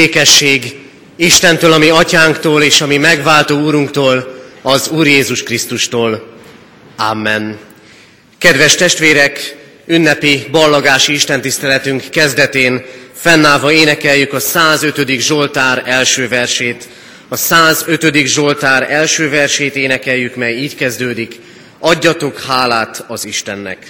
Békesség Istentől, ami atyánktól és ami megváltó úrunktól, az Úr Jézus Krisztustól. Amen. Kedves testvérek, ünnepi ballagási istentiszteletünk kezdetén fennállva énekeljük a 105. Zsoltár első versét. A 105. Zsoltár első versét énekeljük, mely így kezdődik. Adjatok hálát az Istennek.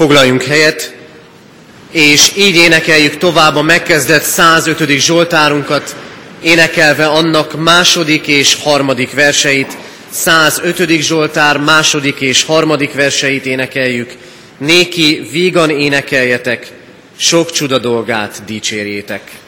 Foglaljunk helyet, és így énekeljük tovább a megkezdett 105. Zsoltárunkat, énekelve annak második és harmadik verseit, 105. Zsoltár második és harmadik verseit énekeljük. Néki vígan énekeljetek, sok csuda dolgát dicsérjétek.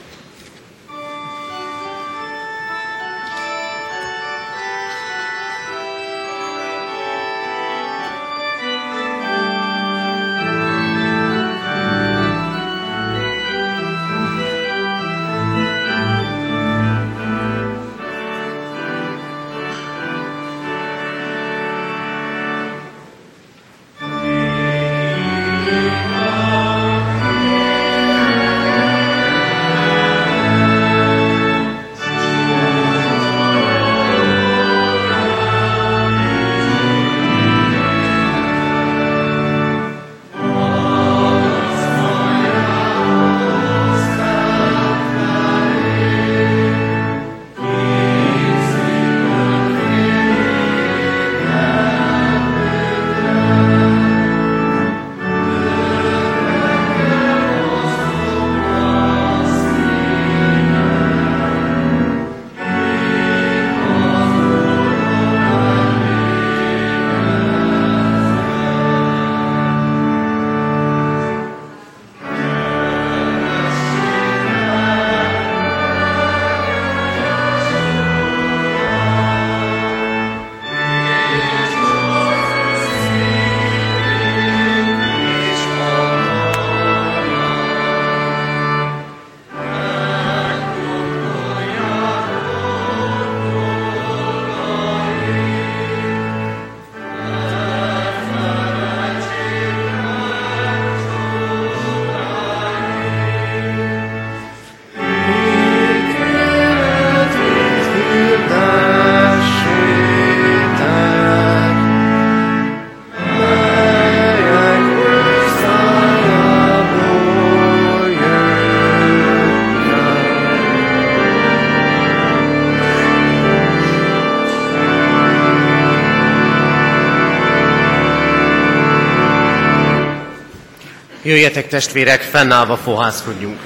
Jöjjetek testvérek, fennállva fohászkodjunk.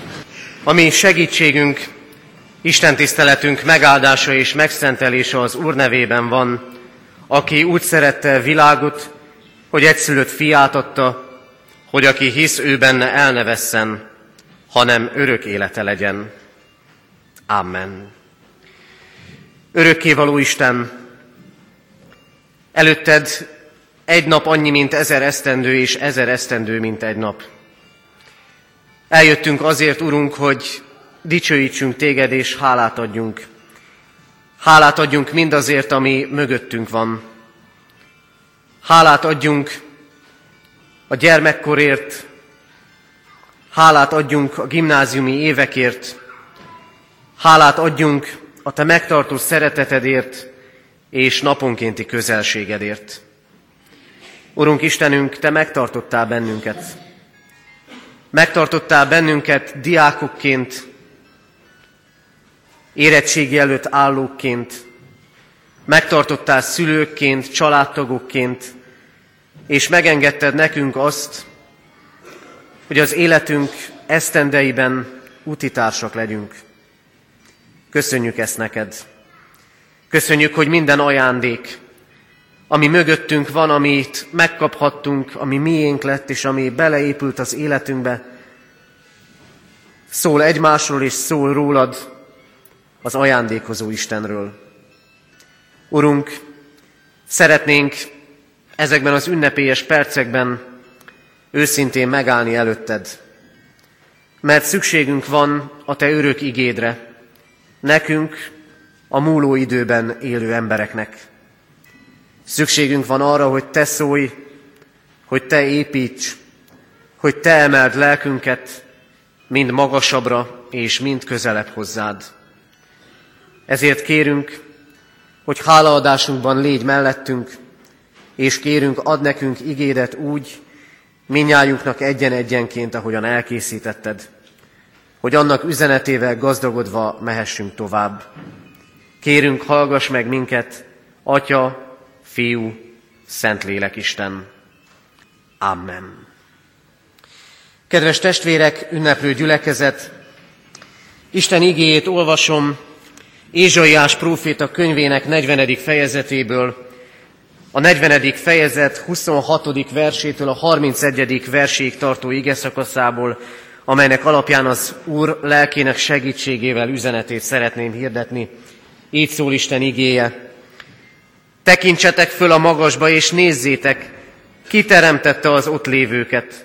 Ami segítségünk, Isten tiszteletünk megáldása és megszentelése az Úr nevében van, aki úgy szerette világot, hogy egyszülött fiát adta, hogy aki hisz ő benne el hanem örök élete legyen. Amen. Örökkévaló Isten, előtted egy nap annyi, mint ezer esztendő, és ezer esztendő, mint egy nap. Eljöttünk azért, Urunk, hogy dicsőítsünk téged, és hálát adjunk. Hálát adjunk mindazért, ami mögöttünk van. Hálát adjunk a gyermekkorért, hálát adjunk a gimnáziumi évekért, hálát adjunk a te megtartó szeretetedért és naponkénti közelségedért. Urunk Istenünk, Te megtartottál bennünket. Megtartottál bennünket diákokként, érettségi előtt állókként, megtartottál szülőkként, családtagokként, és megengedted nekünk azt, hogy az életünk esztendeiben utitársak legyünk. Köszönjük ezt neked. Köszönjük, hogy minden ajándék, ami mögöttünk van, amit megkaphattunk, ami miénk lett, és ami beleépült az életünkbe, szól egymásról és szól rólad, az ajándékozó Istenről. Urunk, szeretnénk ezekben az ünnepélyes percekben őszintén megállni előtted, mert szükségünk van a Te örök igédre, nekünk, a múló időben élő embereknek. Szükségünk van arra, hogy Te szólj, hogy Te építs, hogy Te emeld lelkünket mind magasabbra és mind közelebb hozzád. Ezért kérünk, hogy hálaadásunkban légy mellettünk, és kérünk, ad nekünk igédet úgy, minnyájunknak egyen-egyenként, ahogyan elkészítetted, hogy annak üzenetével gazdagodva mehessünk tovább. Kérünk, hallgass meg minket, Atya, Fiú, Szentlélek Isten. Amen. Kedves testvérek, ünneplő gyülekezet, Isten igéjét olvasom Ézsaiás próféta könyvének 40. fejezetéből, a 40. fejezet 26. versétől a 31. verséig tartó ige szakaszából, amelynek alapján az Úr lelkének segítségével üzenetét szeretném hirdetni. Így szól Isten igéje. Tekintsetek föl a magasba, és nézzétek, ki teremtette az ott lévőket.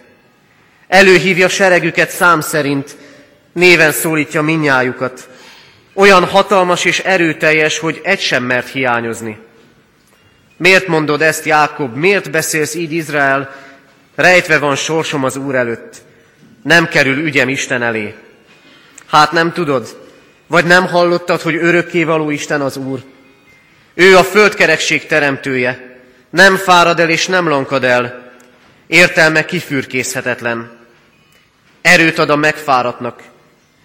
Előhívja seregüket szám szerint, néven szólítja minnyájukat. Olyan hatalmas és erőteljes, hogy egy sem mert hiányozni. Miért mondod ezt, Jákob? Miért beszélsz így, Izrael? Rejtve van sorsom az Úr előtt. Nem kerül ügyem Isten elé. Hát nem tudod? Vagy nem hallottad, hogy örökkévaló Isten az Úr? Ő a földkerekség teremtője. Nem fárad el és nem lankad el. Értelme kifürkészhetetlen. Erőt ad a megfáradtnak,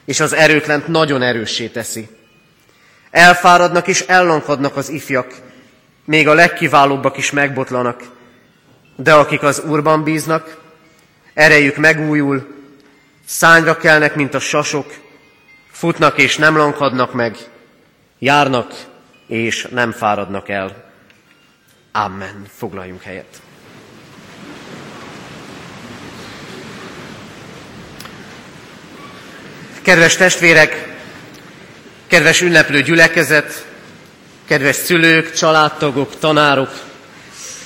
és az erőtlent nagyon erőssé teszi. Elfáradnak és ellankadnak az ifjak, még a legkiválóbbak is megbotlanak, de akik az Úrban bíznak, erejük megújul, szányra kelnek, mint a sasok, futnak és nem lankadnak meg, járnak és nem fáradnak el. Amen. Foglaljunk helyet. Kedves testvérek, kedves ünneplő gyülekezet, kedves szülők, családtagok, tanárok,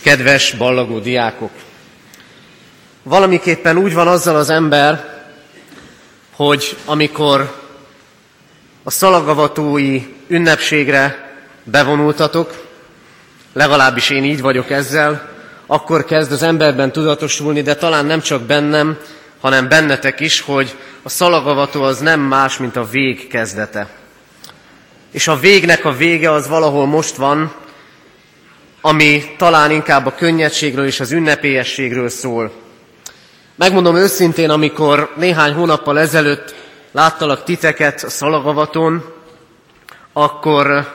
kedves ballagó diákok. Valamiképpen úgy van azzal az ember, hogy amikor a szalagavatói ünnepségre bevonultatok, legalábbis én így vagyok ezzel, akkor kezd az emberben tudatosulni, de talán nem csak bennem, hanem bennetek is, hogy a szalagavató az nem más, mint a vég kezdete. És a végnek a vége az valahol most van, ami talán inkább a könnyedségről és az ünnepélyességről szól. Megmondom őszintén, amikor néhány hónappal ezelőtt láttalak titeket a szalagavaton, akkor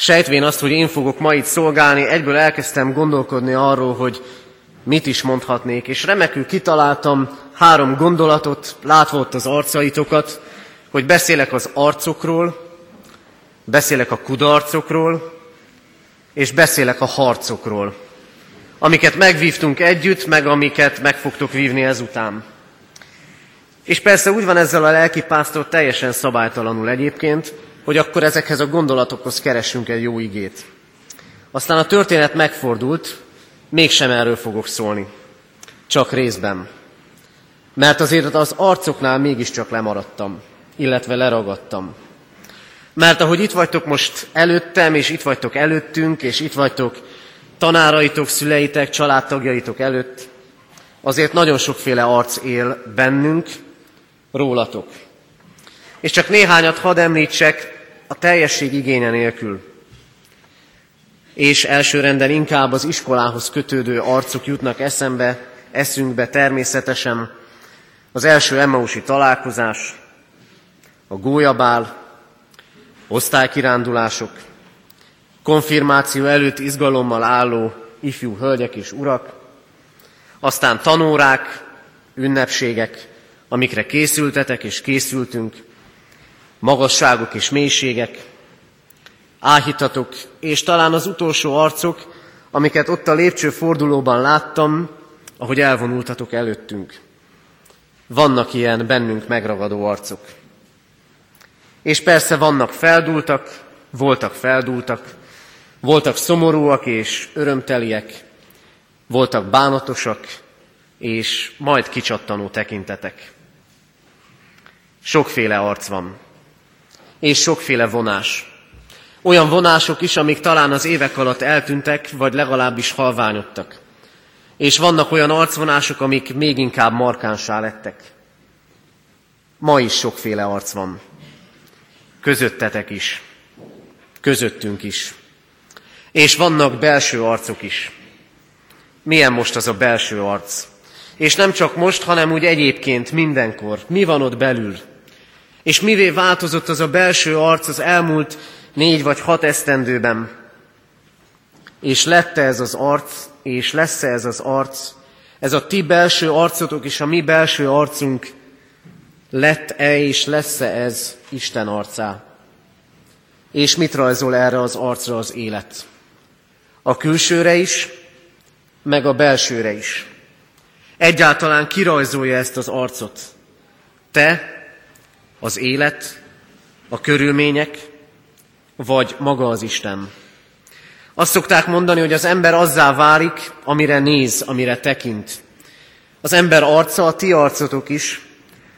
sejtvén azt, hogy én fogok ma itt szolgálni, egyből elkezdtem gondolkodni arról, hogy mit is mondhatnék, és remekül kitaláltam három gondolatot, látva ott az arcaitokat, hogy beszélek az arcokról, beszélek a kudarcokról, és beszélek a harcokról, amiket megvívtunk együtt, meg amiket meg fogtok vívni ezután. És persze úgy van ezzel a lelki pásztor teljesen szabálytalanul egyébként, hogy akkor ezekhez a gondolatokhoz keressünk egy jó igét. Aztán a történet megfordult, mégsem erről fogok szólni. Csak részben. Mert azért az arcoknál mégiscsak lemaradtam, illetve leragadtam. Mert ahogy itt vagytok most előttem, és itt vagytok előttünk, és itt vagytok tanáraitok, szüleitek, családtagjaitok előtt, azért nagyon sokféle arc él bennünk, rólatok. És csak néhányat hadd említsek a teljesség igénye nélkül. És elsőrenden inkább az iskolához kötődő arcok jutnak eszembe, eszünkbe természetesen. Az első Emmausi találkozás, a gólyabál, osztálykirándulások, konfirmáció előtt izgalommal álló ifjú hölgyek és urak, aztán tanórák, ünnepségek, amikre készültetek és készültünk, magasságok és mélységek, áhítatok, és talán az utolsó arcok, amiket ott a lépcsőfordulóban láttam, ahogy elvonultatok előttünk. Vannak ilyen bennünk megragadó arcok. És persze vannak feldultak, voltak feldultak, voltak szomorúak és örömteliek, voltak bánatosak, és majd kicsattanó tekintetek. Sokféle arc van, és sokféle vonás. Olyan vonások is, amik talán az évek alatt eltűntek, vagy legalábbis halványodtak. És vannak olyan arcvonások, amik még inkább markánsá lettek. Ma is sokféle arc van. Közöttetek is. Közöttünk is. És vannak belső arcok is. Milyen most az a belső arc? És nem csak most, hanem úgy egyébként mindenkor. Mi van ott belül? És mivé változott az a belső arc az elmúlt négy vagy hat esztendőben? És lette ez az arc, és lesz ez az arc, ez a ti belső arcotok és a mi belső arcunk lett-e és lesz-e ez Isten arcá? És mit rajzol erre az arcra az élet? A külsőre is, meg a belsőre is. Egyáltalán kirajzolja ezt az arcot. Te, az élet, a körülmények, vagy maga az Isten. Azt szokták mondani, hogy az ember azzá válik, amire néz, amire tekint. Az ember arca, a ti arcotok is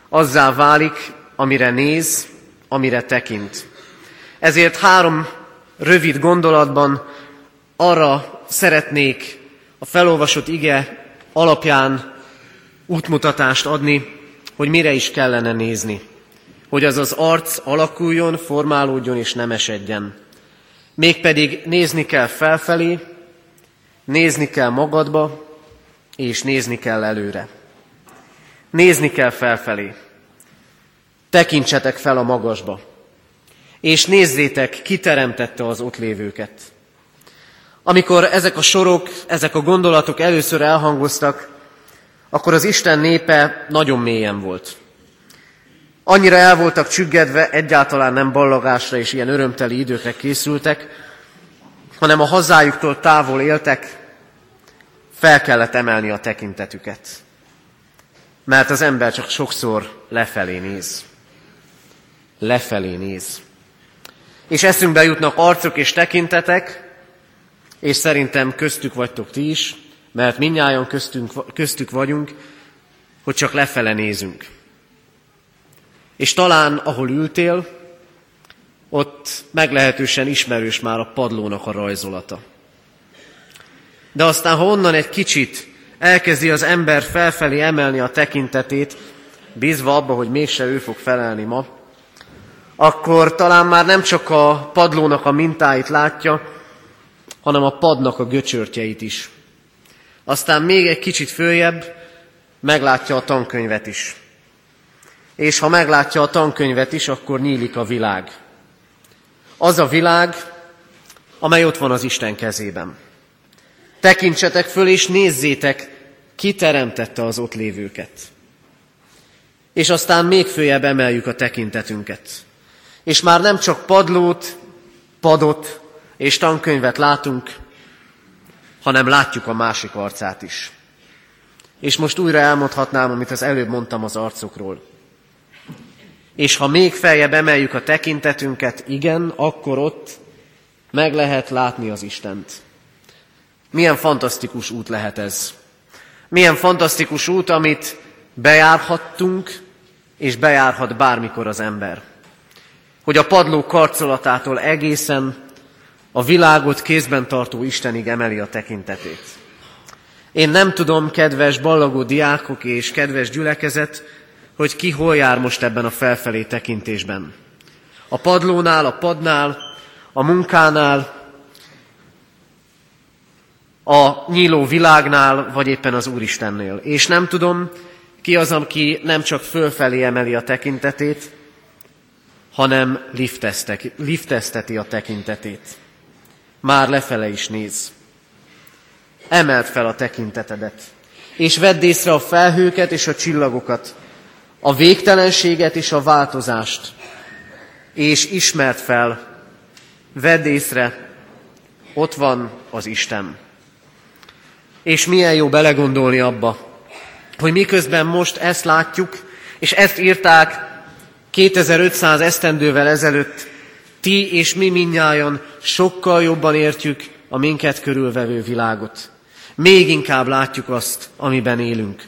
azzá válik, amire néz, amire tekint. Ezért három rövid gondolatban arra szeretnék a felolvasott ige alapján útmutatást adni, hogy mire is kellene nézni. Hogy az az arc alakuljon, formálódjon és nem esedjen. Mégpedig nézni kell felfelé, nézni kell magadba, és nézni kell előre. Nézni kell felfelé. Tekintsetek fel a magasba, és nézzétek, ki teremtette az ott lévőket. Amikor ezek a sorok, ezek a gondolatok először elhangoztak, akkor az Isten népe nagyon mélyen volt. Annyira el voltak csüggedve, egyáltalán nem ballagásra és ilyen örömteli időkre készültek, hanem a hazájuktól távol éltek, fel kellett emelni a tekintetüket. Mert az ember csak sokszor lefelé néz. Lefelé néz. És eszünkbe jutnak arcok és tekintetek, és szerintem köztük vagytok ti is, mert minnyáján köztünk, köztük vagyunk, hogy csak lefele nézünk. És talán, ahol ültél, ott meglehetősen ismerős már a padlónak a rajzolata. De aztán, ha onnan egy kicsit elkezdi az ember felfelé emelni a tekintetét, bízva abba, hogy mégse ő fog felelni ma, akkor talán már nem csak a padlónak a mintáit látja, hanem a padnak a göcsörtjeit is. Aztán még egy kicsit följebb meglátja a tankönyvet is. És ha meglátja a tankönyvet is, akkor nyílik a világ. Az a világ, amely ott van az Isten kezében. Tekintsetek föl és nézzétek, ki teremtette az ott lévőket. és aztán még följebb emeljük a tekintetünket. És már nem csak padlót, padot és tankönyvet látunk, hanem látjuk a másik arcát is. És most újra elmondhatnám, amit az előbb mondtam az arcokról. És ha még feljebb emeljük a tekintetünket, igen, akkor ott meg lehet látni az Istent. Milyen fantasztikus út lehet ez. Milyen fantasztikus út, amit bejárhattunk, és bejárhat bármikor az ember. Hogy a padló karcolatától egészen a világot kézben tartó Istenig emeli a tekintetét. Én nem tudom, kedves ballagó diákok és kedves gyülekezet, hogy ki hol jár most ebben a felfelé tekintésben. A padlónál, a padnál, a munkánál, a nyíló világnál, vagy éppen az Úristennél. És nem tudom, ki az, aki nem csak fölfelé emeli a tekintetét, hanem liftezteti a tekintetét. Már lefele is néz. Emeld fel a tekintetedet, és vedd észre a felhőket és a csillagokat, a végtelenséget és a változást, és ismert fel, vedd észre, ott van az Isten. És milyen jó belegondolni abba, hogy miközben most ezt látjuk, és ezt írták 2500 esztendővel ezelőtt, ti és mi minnyájan sokkal jobban értjük a minket körülvevő világot. Még inkább látjuk azt, amiben élünk.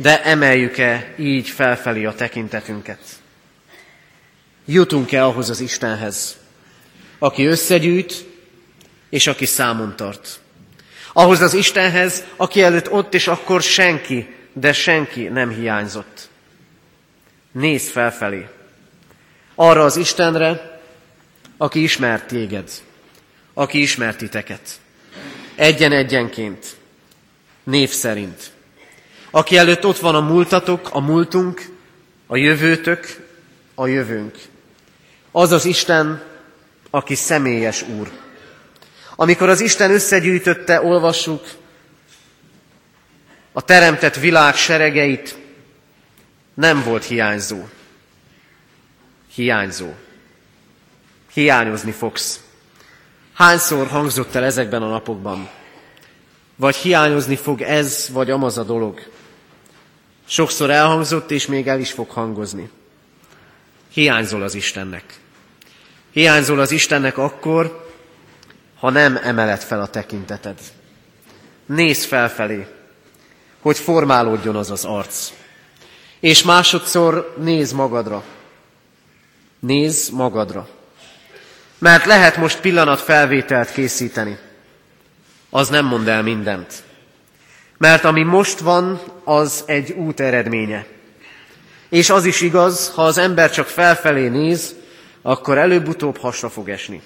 De emeljük-e így felfelé a tekintetünket? Jutunk-e ahhoz az Istenhez, aki összegyűjt, és aki számon tart? Ahhoz az Istenhez, aki előtt ott és akkor senki, de senki nem hiányzott. Nézz felfelé. Arra az Istenre, aki ismert téged, aki ismert titeket. Egyen-egyenként, név szerint. Aki előtt ott van a múltatok, a múltunk, a jövőtök, a jövőnk. Az az Isten, aki személyes Úr. Amikor az Isten összegyűjtötte, olvassuk a teremtett világ seregeit, nem volt hiányzó. Hiányzó. Hiányozni fogsz. Hányszor hangzott el ezekben a napokban? Vagy hiányozni fog ez, vagy amaz a dolog? Sokszor elhangzott, és még el is fog hangozni. Hiányzol az Istennek. Hiányzol az Istennek akkor, ha nem emeled fel a tekinteted. Nézz felfelé, hogy formálódjon az az arc. És másodszor nézz magadra. Nézz magadra. Mert lehet most pillanat felvételt készíteni. Az nem mond el mindent. Mert ami most van, az egy út eredménye. És az is igaz, ha az ember csak felfelé néz, akkor előbb-utóbb hasra fog esni.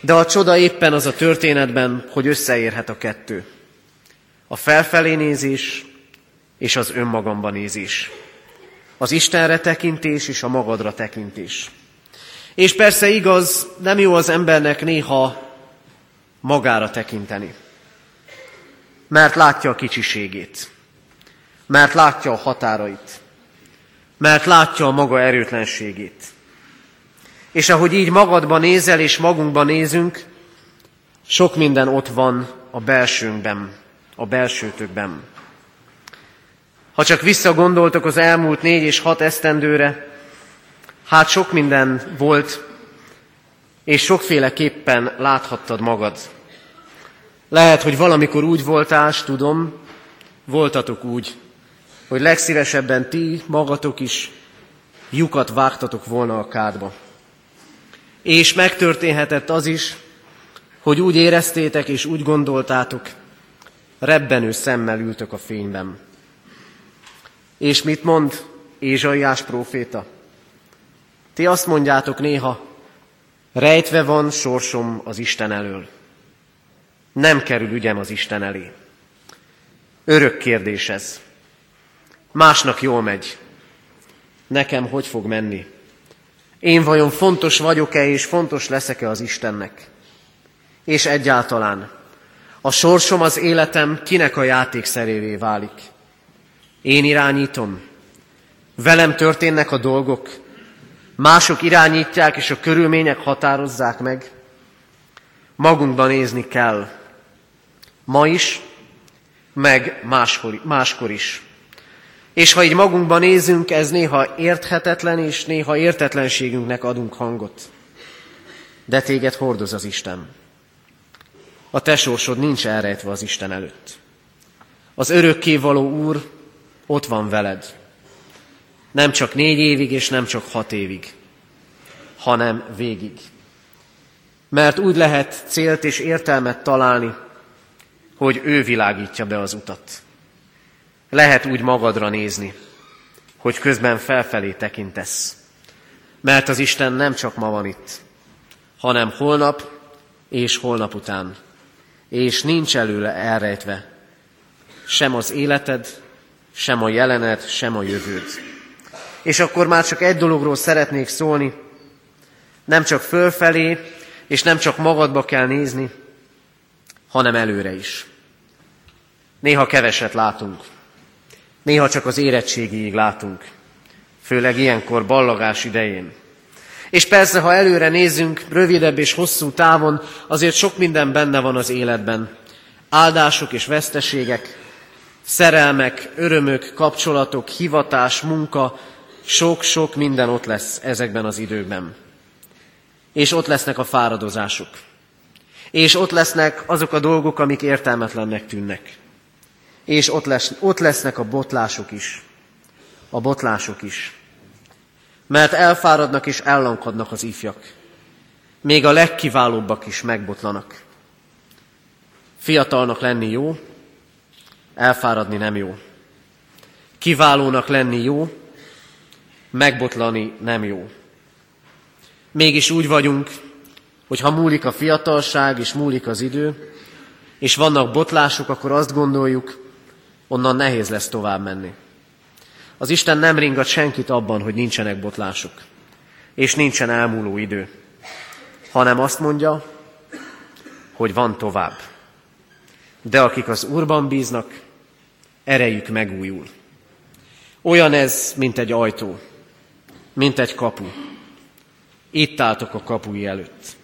De a csoda éppen az a történetben, hogy összeérhet a kettő. A felfelé nézés és az önmagamba nézés. Az Istenre tekintés és a magadra tekintés. És persze igaz, nem jó az embernek néha magára tekinteni. Mert látja a kicsiségét. Mert látja a határait. Mert látja a maga erőtlenségét. És ahogy így magadba nézel és magunkba nézünk, sok minden ott van a belsőnkben, a belsőtökben. Ha csak visszagondoltok az elmúlt négy és hat esztendőre, hát sok minden volt, és sokféleképpen láthattad magad. Lehet, hogy valamikor úgy voltál, tudom, voltatok úgy, hogy legszívesebben ti magatok is lyukat vágtatok volna a kádba. És megtörténhetett az is, hogy úgy éreztétek és úgy gondoltátok, rebbenő szemmel ültök a fényben. És mit mond Ézsaiás próféta? Ti azt mondjátok néha, rejtve van sorsom az Isten elől. Nem kerül ügyem az Isten elé. Örök kérdés ez. Másnak jól megy. Nekem hogy fog menni? Én vajon fontos vagyok-e és fontos leszek-e az Istennek? És egyáltalán, a sorsom az életem kinek a játékszerévé válik? Én irányítom. Velem történnek a dolgok. Mások irányítják, és a körülmények határozzák meg. Magunkban nézni kell. Ma is, meg máskor, máskor is. És ha így magunkban nézünk, ez néha érthetetlen, és néha értetlenségünknek adunk hangot. De téged hordoz az Isten. A te sorsod nincs elrejtve az Isten előtt. Az örökké való Úr ott van veled. Nem csak négy évig, és nem csak hat évig, hanem végig. Mert úgy lehet célt és értelmet találni, hogy ő világítja be az utat. Lehet úgy magadra nézni, hogy közben felfelé tekintesz. Mert az Isten nem csak ma van itt, hanem holnap és holnap után. És nincs előle elrejtve sem az életed, sem a jelened, sem a jövőd. És akkor már csak egy dologról szeretnék szólni, nem csak fölfelé, és nem csak magadba kell nézni, hanem előre is. Néha keveset látunk. Néha csak az érettségiig látunk. Főleg ilyenkor ballagás idején. És persze, ha előre nézünk, rövidebb és hosszú távon, azért sok minden benne van az életben. Áldások és veszteségek, szerelmek, örömök, kapcsolatok, hivatás, munka, sok-sok minden ott lesz ezekben az időkben. És ott lesznek a fáradozások. És ott lesznek azok a dolgok, amik értelmetlennek tűnnek. És ott, lesz, ott lesznek a botlások is. A botlások is. Mert elfáradnak és ellankadnak az ifjak. Még a legkiválóbbak is megbotlanak. Fiatalnak lenni jó, elfáradni nem jó. Kiválónak lenni jó, megbotlani nem jó. Mégis úgy vagyunk, hogy ha múlik a fiatalság és múlik az idő, és vannak botlások, akkor azt gondoljuk, onnan nehéz lesz tovább menni. Az Isten nem ringat senkit abban, hogy nincsenek botlások, és nincsen elmúló idő, hanem azt mondja, hogy van tovább. De akik az Úrban bíznak, erejük megújul. Olyan ez, mint egy ajtó, mint egy kapu. Itt álltok a kapui előtt.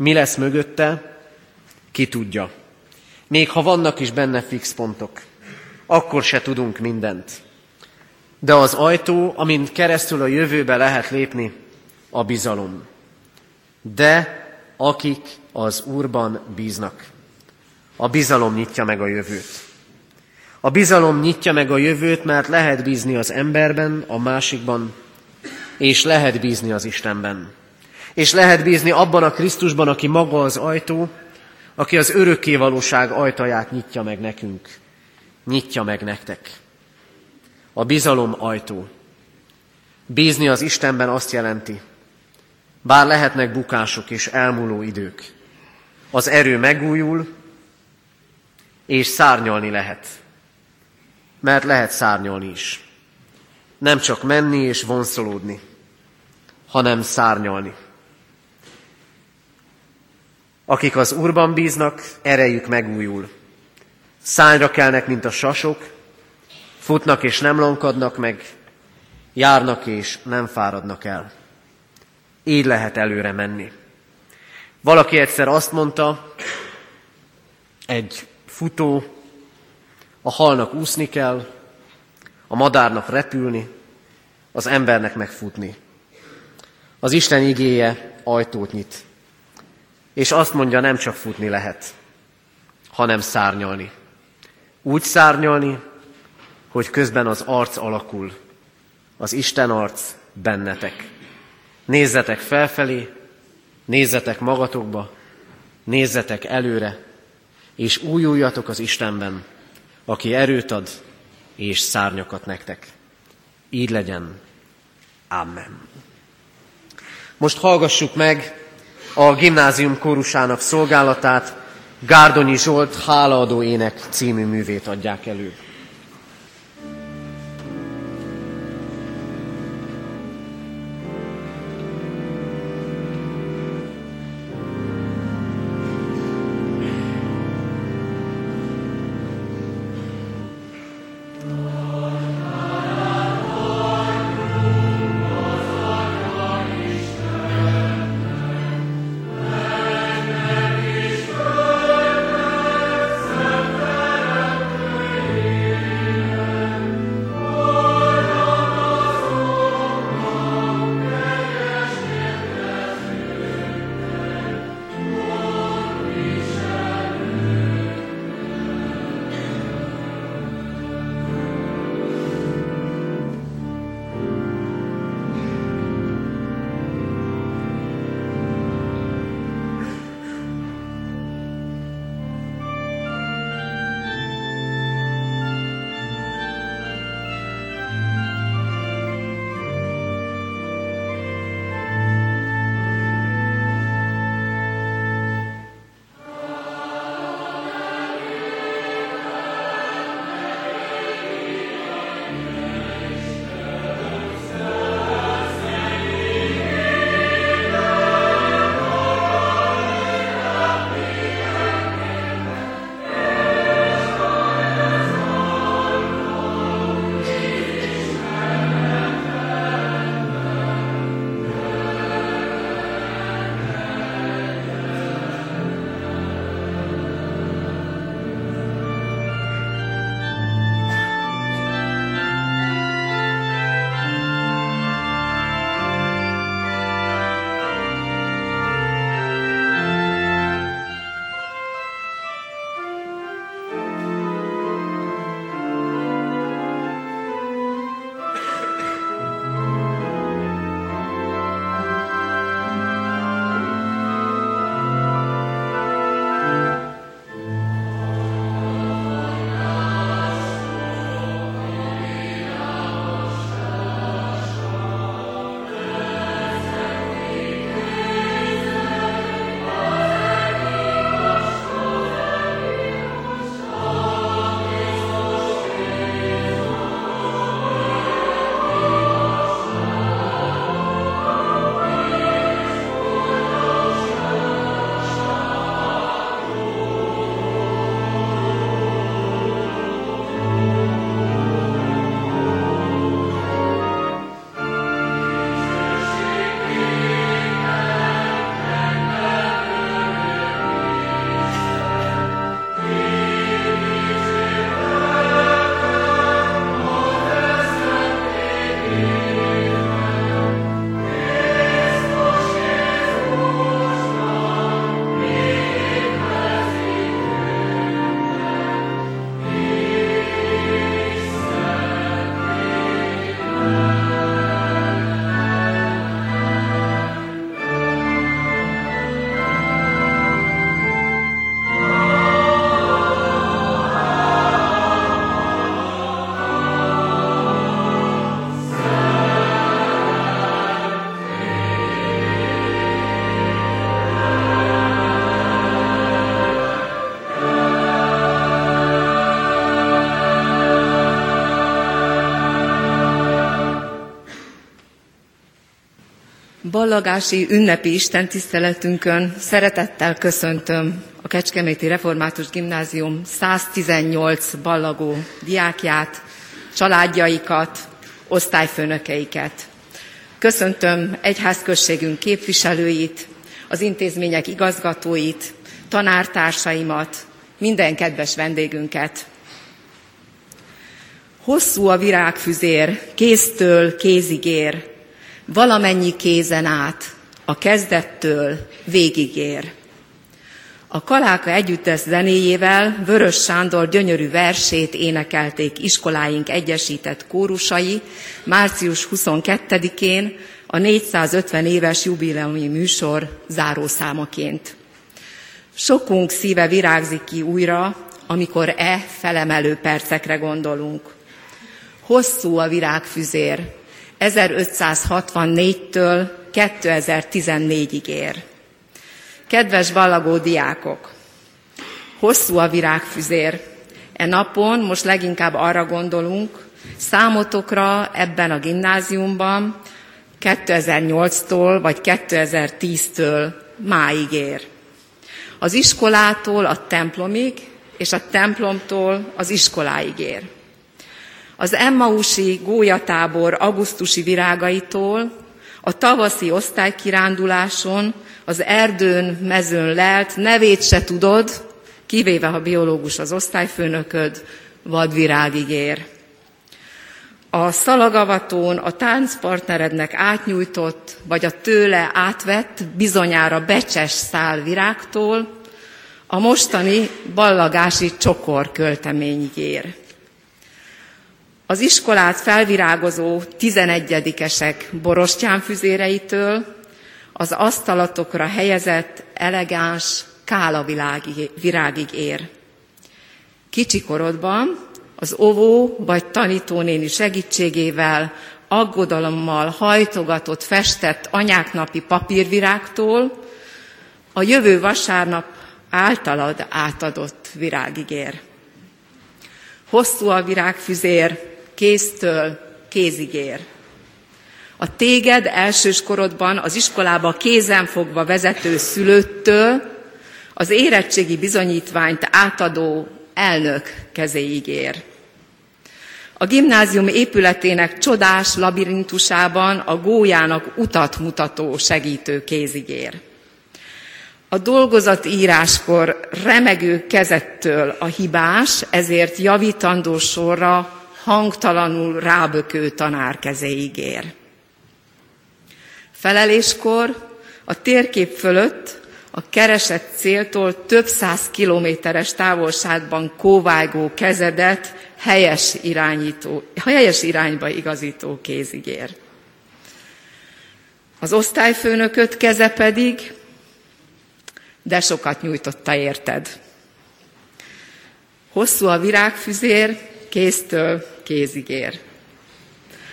Mi lesz mögötte, ki tudja. Még ha vannak is benne fix pontok, akkor se tudunk mindent. De az ajtó, amint keresztül a jövőbe lehet lépni, a bizalom. De akik az Úrban bíznak. A bizalom nyitja meg a jövőt. A bizalom nyitja meg a jövőt, mert lehet bízni az emberben, a másikban, és lehet bízni az Istenben. És lehet bízni abban a Krisztusban, aki maga az ajtó, aki az örökkévalóság ajtaját nyitja meg nekünk, nyitja meg nektek. A bizalom ajtó. Bízni az Istenben azt jelenti, bár lehetnek bukások és elmúló idők, az erő megújul, és szárnyalni lehet mert lehet szárnyalni is. Nem csak menni és vonszolódni, hanem szárnyalni. Akik az Úrban bíznak, erejük megújul. Szányra kelnek, mint a sasok, futnak és nem lankadnak meg, járnak és nem fáradnak el. Így lehet előre menni. Valaki egyszer azt mondta, egy futó a halnak úszni kell, a madárnak repülni, az embernek megfutni. Az Isten igéje ajtót nyit, és azt mondja, nem csak futni lehet, hanem szárnyalni. Úgy szárnyalni, hogy közben az arc alakul, az Isten arc bennetek. Nézzetek felfelé, nézzetek magatokba, nézzetek előre, és újuljatok az Istenben, aki erőt ad és szárnyakat nektek. Így legyen. Amen. Most hallgassuk meg a gimnázium kórusának szolgálatát, Gárdonyi Zsolt Hálaadó ének című művét adják elő. Ballagási ünnepi istentiszteletünkön szeretettel köszöntöm a Kecskeméti Református Gimnázium 118 ballagó diákját, családjaikat, osztályfőnökeiket. Köszöntöm egyházközségünk képviselőit, az intézmények igazgatóit, tanártársaimat, minden kedves vendégünket. Hosszú a virágfüzér, kéztől kézig ér, valamennyi kézen át, a kezdettől végig ér. A Kaláka együttes zenéjével Vörös Sándor gyönyörű versét énekelték iskoláink egyesített kórusai március 22-én a 450 éves jubileumi műsor zárószámaként. Sokunk szíve virágzik ki újra, amikor e felemelő percekre gondolunk. Hosszú a virágfüzér, 1564-től 2014-ig ér. Kedves ballagó diákok! Hosszú a virágfüzér. E napon most leginkább arra gondolunk, számotokra ebben a gimnáziumban 2008-tól vagy 2010-től máig ér. Az iskolától a templomig, és a templomtól az iskoláig ér. Az Emmausi gólyatábor augusztusi virágaitól, a tavaszi osztálykiránduláson, az erdőn, mezőn lelt, nevét se tudod, kivéve ha biológus az osztályfőnököd, vadvirágig ér. A szalagavatón a táncpartnerednek átnyújtott, vagy a tőle átvett, bizonyára becses szál virágtól, a mostani ballagási csokor költeményig ér. Az iskolát felvirágozó tizenegyedikesek borostyánfüzéreitől az asztalatokra helyezett elegáns kála virágig ér. Kicsikorodban az óvó vagy tanítónéni segítségével aggodalommal hajtogatott, festett anyáknapi papírvirágtól a jövő vasárnap általad átadott virágig ér. Hosszú a virágfüzér, kéztől kézig ér. A téged elsős korodban az iskolába kézenfogva vezető szülőttől az érettségi bizonyítványt átadó elnök kezéig ér. A gimnázium épületének csodás labirintusában a gólyának utat mutató segítő kézig ér. A dolgozat íráskor remegő kezettől a hibás, ezért javítandó sorra hangtalanul rábökő tanár kezéig ér. Feleléskor a térkép fölött a keresett céltól több száz kilométeres távolságban kóvágó kezedet helyes, irányító, helyes irányba igazító kézig ér. Az osztályfőnököt keze pedig, de sokat nyújtotta érted. Hosszú a virágfüzér, kéztől kézig ér.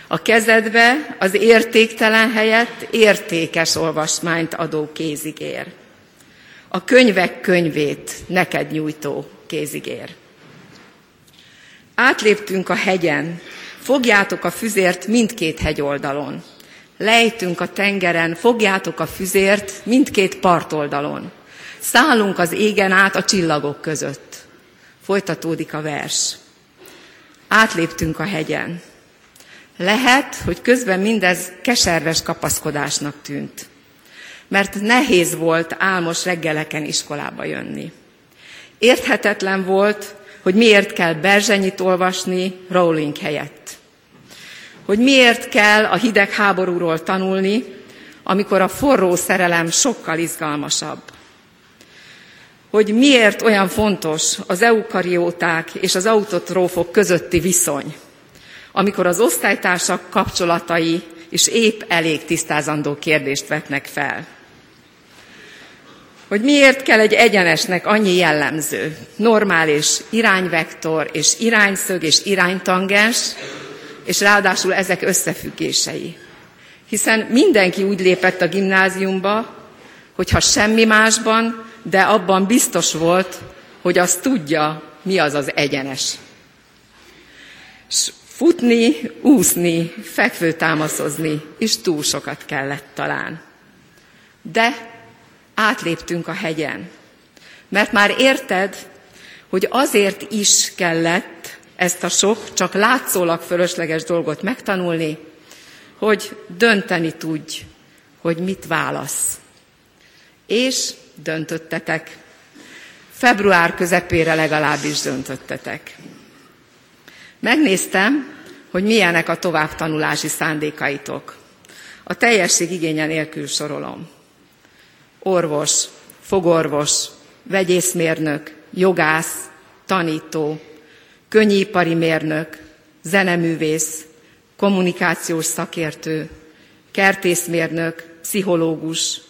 A kezedbe az értéktelen helyett értékes olvasmányt adó kézig ér. A könyvek könyvét neked nyújtó kézig ér. Átléptünk a hegyen, fogjátok a füzért mindkét hegyoldalon. Lejtünk a tengeren, fogjátok a füzért mindkét partoldalon. Szállunk az égen át a csillagok között. Folytatódik a vers. Átléptünk a hegyen. Lehet, hogy közben mindez keserves kapaszkodásnak tűnt, mert nehéz volt álmos reggeleken iskolába jönni. Érthetetlen volt, hogy miért kell Berzsenyit olvasni Rowling helyett. Hogy miért kell a hidegháborúról tanulni, amikor a forró szerelem sokkal izgalmasabb hogy miért olyan fontos az eukarióták és az autotrófok közötti viszony, amikor az osztálytársak kapcsolatai is épp elég tisztázandó kérdést vetnek fel. Hogy miért kell egy egyenesnek annyi jellemző, normális irányvektor és irányszög és iránytangens, és ráadásul ezek összefüggései. Hiszen mindenki úgy lépett a gimnáziumba, hogy ha semmi másban, de abban biztos volt, hogy azt tudja, mi az az egyenes. S Futni, úszni, fekvőtámaszozni is túl sokat kellett talán. De átléptünk a hegyen. Mert már érted, hogy azért is kellett ezt a sok, csak látszólag fölösleges dolgot megtanulni, hogy dönteni tudj, hogy mit válasz. És döntöttetek. Február közepére legalábbis döntöttetek. Megnéztem, hogy milyenek a továbbtanulási szándékaitok. A teljesség igénye nélkül sorolom. Orvos, fogorvos, vegyészmérnök, jogász, tanító, könnyipari mérnök, zeneművész, kommunikációs szakértő, kertészmérnök, pszichológus,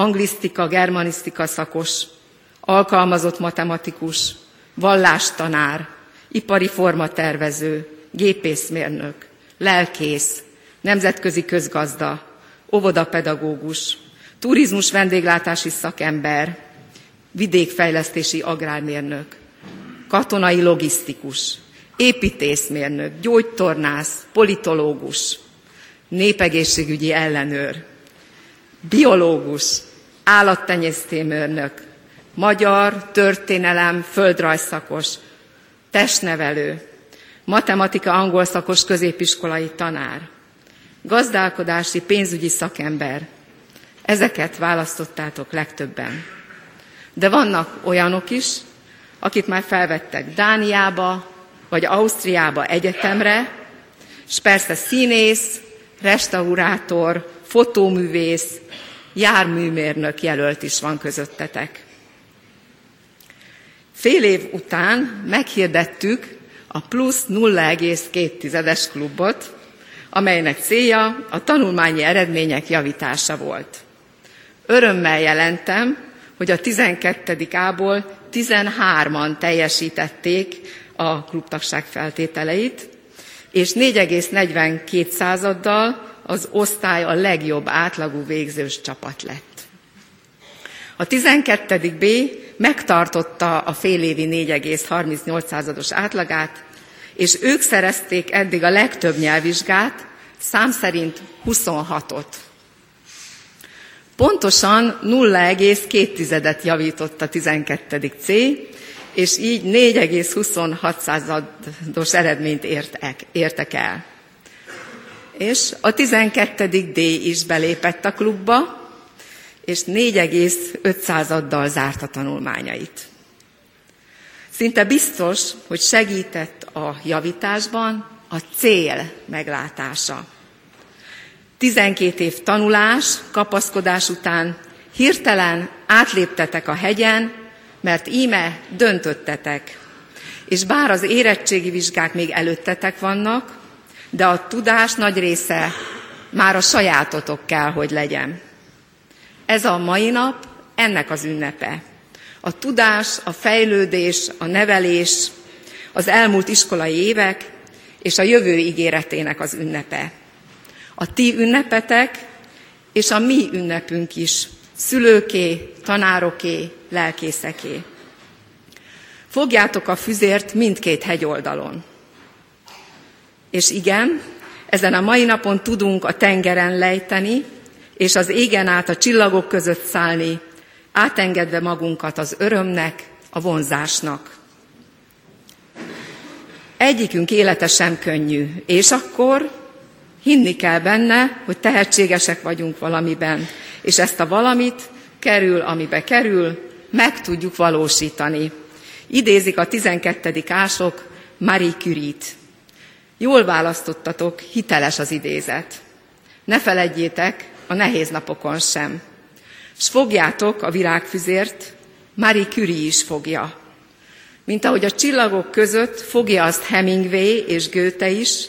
anglisztika, germanisztika szakos, alkalmazott matematikus, vallástanár, ipari formatervező, gépészmérnök, lelkész, nemzetközi közgazda, óvodapedagógus, turizmus vendéglátási szakember, vidékfejlesztési agrármérnök, katonai logisztikus, építészmérnök, gyógytornász, politológus, népegészségügyi ellenőr, biológus, állattenyésztőmérnök, magyar, történelem, földrajzszakos, testnevelő, matematika, angol szakos középiskolai tanár, gazdálkodási, pénzügyi szakember. Ezeket választottátok legtöbben. De vannak olyanok is, akik már felvettek Dániába, vagy Ausztriába egyetemre, és persze színész, restaurátor, fotóművész, járműmérnök jelölt is van közöttetek. Fél év után meghirdettük a plusz 0,2-es klubot, amelynek célja a tanulmányi eredmények javítása volt. Örömmel jelentem, hogy a 12. ából 13-an teljesítették a klubtagság feltételeit, és 4,42 századdal az osztály a legjobb átlagú végzős csapat lett. A 12. B megtartotta a félévi 4,38 százados átlagát, és ők szerezték eddig a legtöbb nyelvvizsgát, szám szerint 26-ot. Pontosan 0,2-et javított a 12. C, és így 4,26-os eredményt értek, értek el. És a 12. D is belépett a klubba, és 4,5-addal zárta tanulmányait. Szinte biztos, hogy segített a javításban a cél meglátása. 12 év tanulás, kapaszkodás után hirtelen átléptetek a hegyen, mert íme döntöttetek. És bár az érettségi vizsgák még előttetek vannak, de a tudás nagy része már a sajátotok kell, hogy legyen. Ez a mai nap ennek az ünnepe. A tudás, a fejlődés, a nevelés, az elmúlt iskolai évek és a jövő ígéretének az ünnepe. A ti ünnepetek és a mi ünnepünk is, szülőké, tanároké, lelkészeké. Fogjátok a füzért mindkét hegyoldalon. És igen, ezen a mai napon tudunk a tengeren lejteni, és az égen át a csillagok között szállni, átengedve magunkat az örömnek, a vonzásnak. Egyikünk élete sem könnyű, és akkor hinni kell benne, hogy tehetségesek vagyunk valamiben, és ezt a valamit kerül, amibe kerül, meg tudjuk valósítani. Idézik a 12. ások Marie Curie-t. Jól választottatok, hiteles az idézet. Ne feledjétek, a nehéz napokon sem. S fogjátok a virágfüzért, Marie Curie is fogja. Mint ahogy a csillagok között fogja azt Hemingway és Goethe is,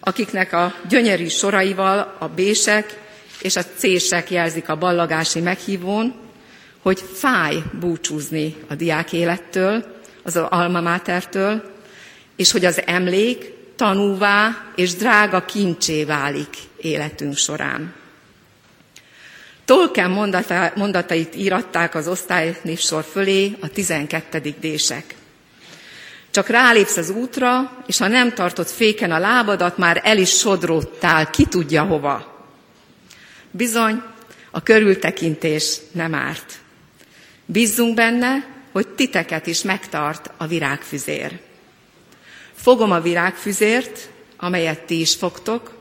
akiknek a gyönyörű soraival a bések és a cések jelzik a ballagási meghívón, hogy fáj búcsúzni a diák élettől, az alma matertől, és hogy az emlék tanúvá és drága kincsé válik életünk során. Tolkien mondata, mondatait íratták az osztálynévsor fölé a 12. dések. Csak rálépsz az útra, és ha nem tartod féken a lábadat, már el is sodródtál, ki tudja hova. Bizony, a körültekintés nem árt. Bízzunk benne, hogy titeket is megtart a virágfüzér. Fogom a virágfüzért, amelyet ti is fogtok,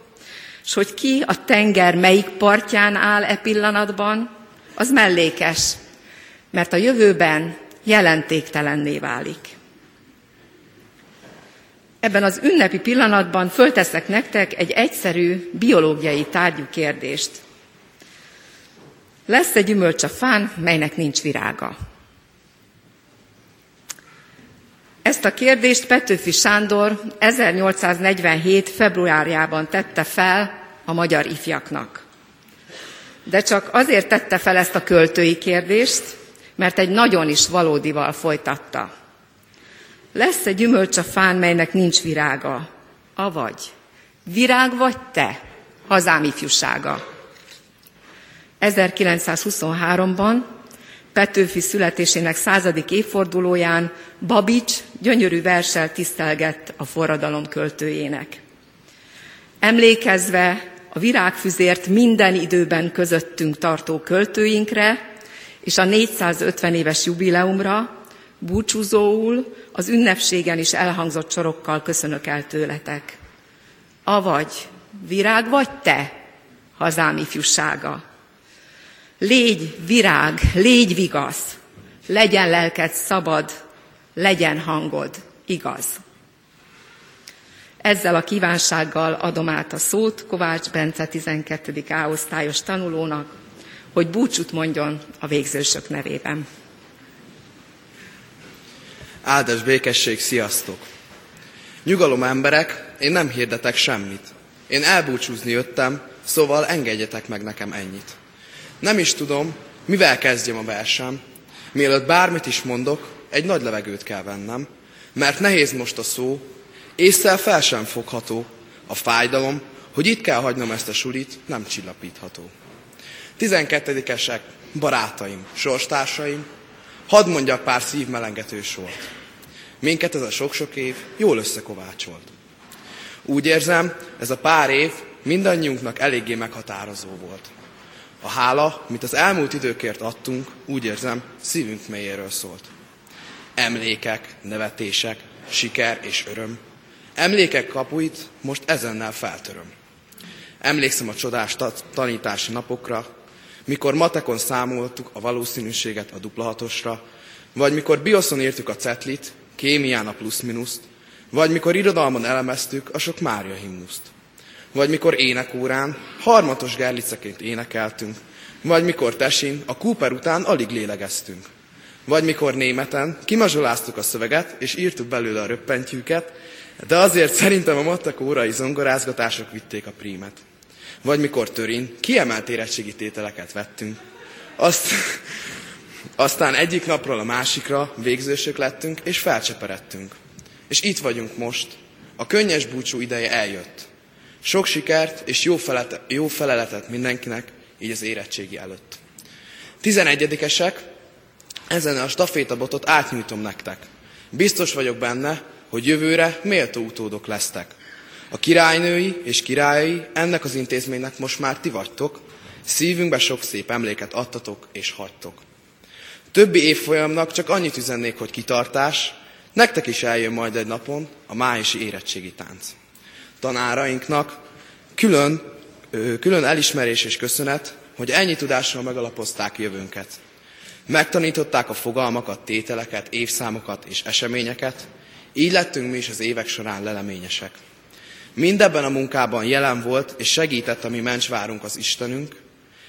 és hogy ki a tenger melyik partján áll e pillanatban, az mellékes, mert a jövőben jelentéktelenné válik. Ebben az ünnepi pillanatban fölteszek nektek egy egyszerű biológiai tárgyú kérdést. Lesz egy gyümölcs a fán, melynek nincs virága. Ezt a kérdést Petőfi Sándor 1847. februárjában tette fel a magyar ifjaknak. De csak azért tette fel ezt a költői kérdést, mert egy nagyon is valódival folytatta. Lesz egy gyümölcs a fán, melynek nincs virága. Avagy. Virág vagy te, hazám ifjúsága. 1923-ban Petőfi születésének századik évfordulóján Babics gyönyörű versel tisztelgett a forradalom költőjének. Emlékezve a virágfüzért minden időben közöttünk tartó költőinkre, és a 450 éves jubileumra búcsúzóul az ünnepségen is elhangzott sorokkal köszönök el tőletek. Avagy virág vagy te, hazám ifjúsága. Légy virág, légy vigasz, legyen lelked szabad, legyen hangod igaz. Ezzel a kívánsággal adom át a szót Kovács Bence 12. A tanulónak, hogy búcsút mondjon a végzősök nevében. Áldás békesség, sziasztok! Nyugalom emberek, én nem hirdetek semmit. Én elbúcsúzni jöttem, szóval engedjetek meg nekem ennyit. Nem is tudom, mivel kezdjem a versem. Mielőtt bármit is mondok, egy nagy levegőt kell vennem, mert nehéz most a szó, észszel fel sem fogható. A fájdalom, hogy itt kell hagynom ezt a sulit, nem csillapítható. Tizenkettedikesek, barátaim, sorstársaim, hadd mondjak pár szívmelengető sort. Minket ez a sok-sok év jól összekovácsolt. Úgy érzem, ez a pár év mindannyiunknak eléggé meghatározó volt. A hála, amit az elmúlt időkért adtunk, úgy érzem, szívünk mélyéről szólt. Emlékek, nevetések, siker és öröm. Emlékek kapuit most ezennel feltöröm. Emlékszem a csodás tanítási napokra, mikor matekon számoltuk a valószínűséget a dupla hatosra, vagy mikor bioszon írtuk a cetlit, kémián a plusz-minuszt, vagy mikor irodalmon elemeztük a sok Mária himnuszt. Vagy mikor énekórán harmatos gerliceként énekeltünk, vagy mikor tesin a Cooper után alig lélegeztünk. Vagy mikor németen kimazsoláztuk a szöveget, és írtuk belőle a röppentjüket, de azért szerintem a matek órai zongorázgatások vitték a prímet. Vagy mikor törin kiemelt érettségi tételeket vettünk. Azt, aztán egyik napról a másikra végzősök lettünk, és felcseperedtünk. És itt vagyunk most. A könnyes búcsú ideje eljött. Sok sikert és jó, felete, jó feleletet mindenkinek, így az érettségi előtt. Tizenegyedikesek, ezen a stafétabotot átnyújtom nektek. Biztos vagyok benne, hogy jövőre méltó utódok lesztek. A királynői és királyai ennek az intézménynek most már ti vagytok, szívünkbe sok szép emléket adtatok és hagytok. Többi évfolyamnak csak annyit üzennék, hogy kitartás, nektek is eljön majd egy napon a májusi érettségi tánc. Tanárainknak külön, külön elismerés és köszönet, hogy ennyi tudással megalapozták jövőnket. Megtanították a fogalmakat, tételeket, évszámokat és eseményeket, így lettünk mi is az évek során leleményesek. Mindebben a munkában jelen volt és segített a mi mencsvárunk az Istenünk.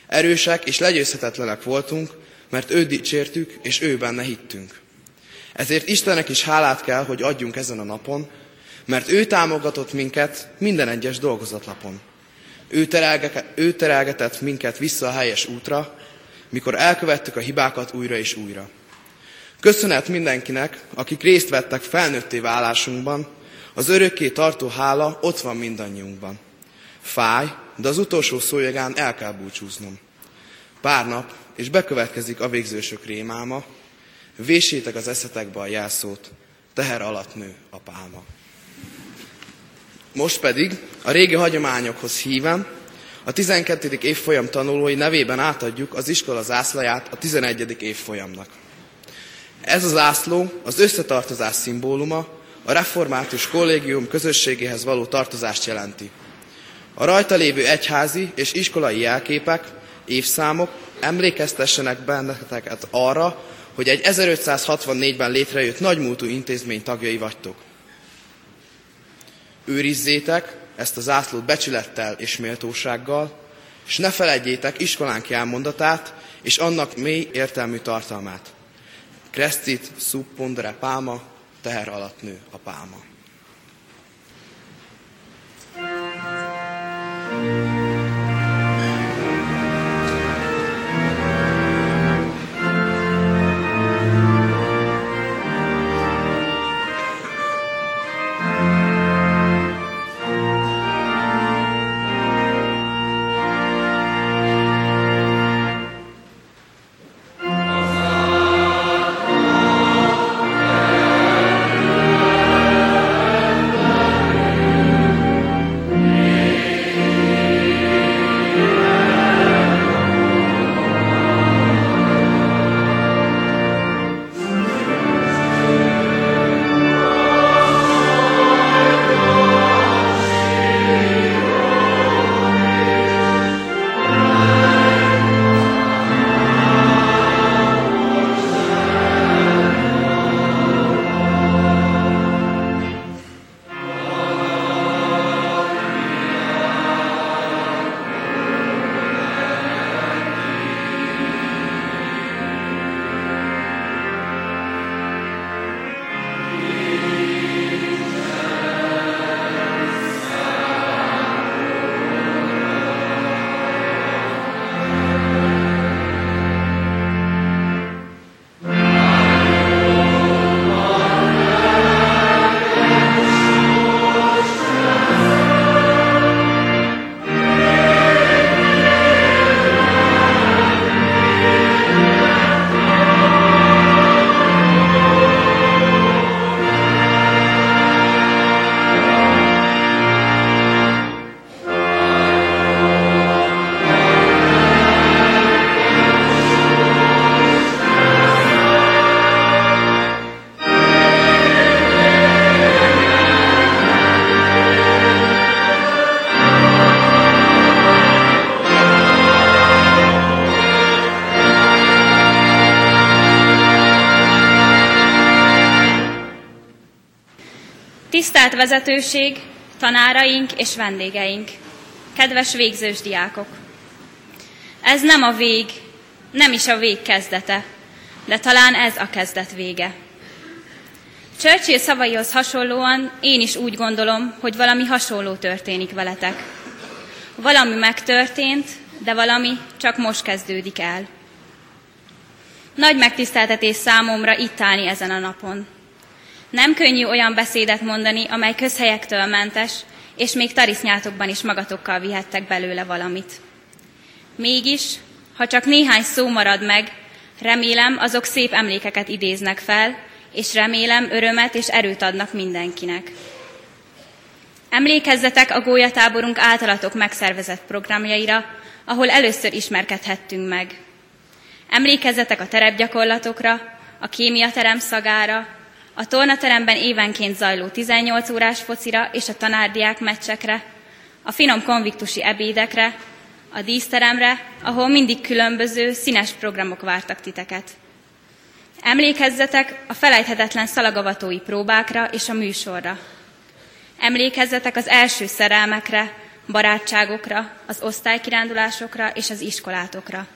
Erősek és legyőzhetetlenek voltunk, mert őt dicsértük, és ő benne hittünk. Ezért Istennek is hálát kell, hogy adjunk ezen a napon, mert ő támogatott minket minden egyes dolgozatlapon. Ő, ő terelgetett minket vissza a helyes útra, mikor elkövettük a hibákat újra és újra. Köszönet mindenkinek, akik részt vettek felnőtté válásunkban, az örökké tartó hála ott van mindannyiunkban. Fáj, de az utolsó szójagán el kell búcsúznom. Pár nap, és bekövetkezik a végzősök rémáma, vésétek az eszetekbe a jelszót, teher alatt nő a pálma. Most pedig a régi hagyományokhoz hívem, a 12. évfolyam tanulói nevében átadjuk az iskola zászlaját a 11. évfolyamnak. Ez az zászló az összetartozás szimbóluma, a református kollégium közösségéhez való tartozást jelenti. A rajta lévő egyházi és iskolai jelképek, évszámok emlékeztessenek benneteket arra, hogy egy 1564-ben létrejött nagymúltú intézmény tagjai vagytok. Őrizzétek ezt a zászlót becsülettel és méltósággal, és ne felejtjétek iskolánkí elmondatát és annak mély értelmű tartalmát. Crestit sub pondere pálma, teher alatt nő a pálma. Tisztelt vezetőség, tanáraink és vendégeink, kedves végzős diákok! Ez nem a vég, nem is a vég kezdete, de talán ez a kezdet vége. Churchill szavaihoz hasonlóan én is úgy gondolom, hogy valami hasonló történik veletek. Valami megtörtént, de valami csak most kezdődik el. Nagy megtiszteltetés számomra itt állni ezen a napon. Nem könnyű olyan beszédet mondani, amely közhelyektől mentes, és még tarisznyátokban is magatokkal vihettek belőle valamit. Mégis, ha csak néhány szó marad meg, remélem azok szép emlékeket idéznek fel, és remélem örömet és erőt adnak mindenkinek. Emlékezzetek a gólyatáborunk általatok megszervezett programjaira, ahol először ismerkedhettünk meg. Emlékezzetek a terepgyakorlatokra, a kémiaterem szagára, a tornateremben évenként zajló 18 órás focira és a tanárdiák meccsekre, a finom konviktusi ebédekre, a díszteremre, ahol mindig különböző, színes programok vártak titeket. Emlékezzetek a felejthetetlen szalagavatói próbákra és a műsorra. Emlékezzetek az első szerelmekre, barátságokra, az osztálykirándulásokra és az iskolátokra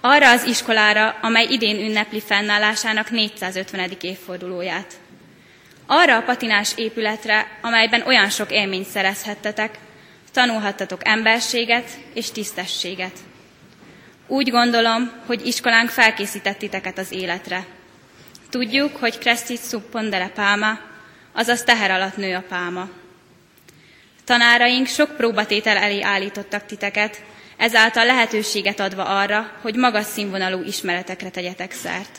arra az iskolára, amely idén ünnepli fennállásának 450. évfordulóját. Arra a patinás épületre, amelyben olyan sok élményt szerezhettetek, tanulhattatok emberséget és tisztességet. Úgy gondolom, hogy iskolánk felkészített titeket az életre. Tudjuk, hogy Crestit sub pálma, azaz teher alatt nő a pálma. Tanáraink sok próbatétel elé állítottak titeket, ezáltal lehetőséget adva arra, hogy magas színvonalú ismeretekre tegyetek szert.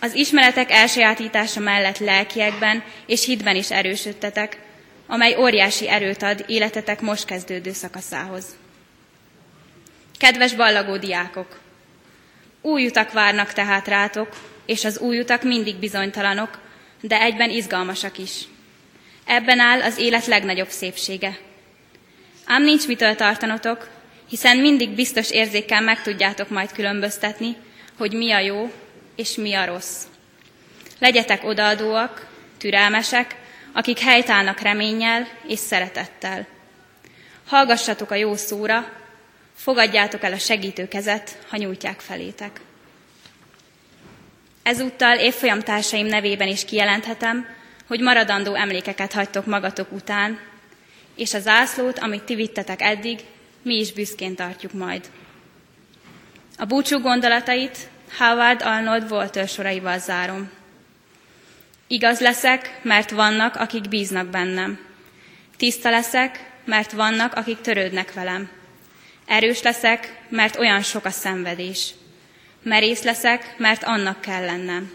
Az ismeretek elsajátítása mellett lelkiekben és hitben is erősödtetek, amely óriási erőt ad életetek most kezdődő szakaszához. Kedves ballagó diákok! Új utak várnak tehát rátok, és az új utak mindig bizonytalanok, de egyben izgalmasak is. Ebben áll az élet legnagyobb szépsége. Ám nincs mitől tartanotok, hiszen mindig biztos érzékkel meg tudjátok majd különböztetni, hogy mi a jó és mi a rossz. Legyetek odaadóak, türelmesek, akik helytállnak reménnyel és szeretettel. Hallgassatok a jó szóra, fogadjátok el a segítő kezet, ha nyújtják felétek. Ezúttal évfolyam társaim nevében is kijelenthetem, hogy maradandó emlékeket hagytok magatok után, és a zászlót, amit ti vittetek eddig, mi is büszkén tartjuk majd. A búcsú gondolatait Howard Arnold Walter soraival zárom. Igaz leszek, mert vannak, akik bíznak bennem. Tiszta leszek, mert vannak, akik törődnek velem. Erős leszek, mert olyan sok a szenvedés. Merész leszek, mert annak kell lennem.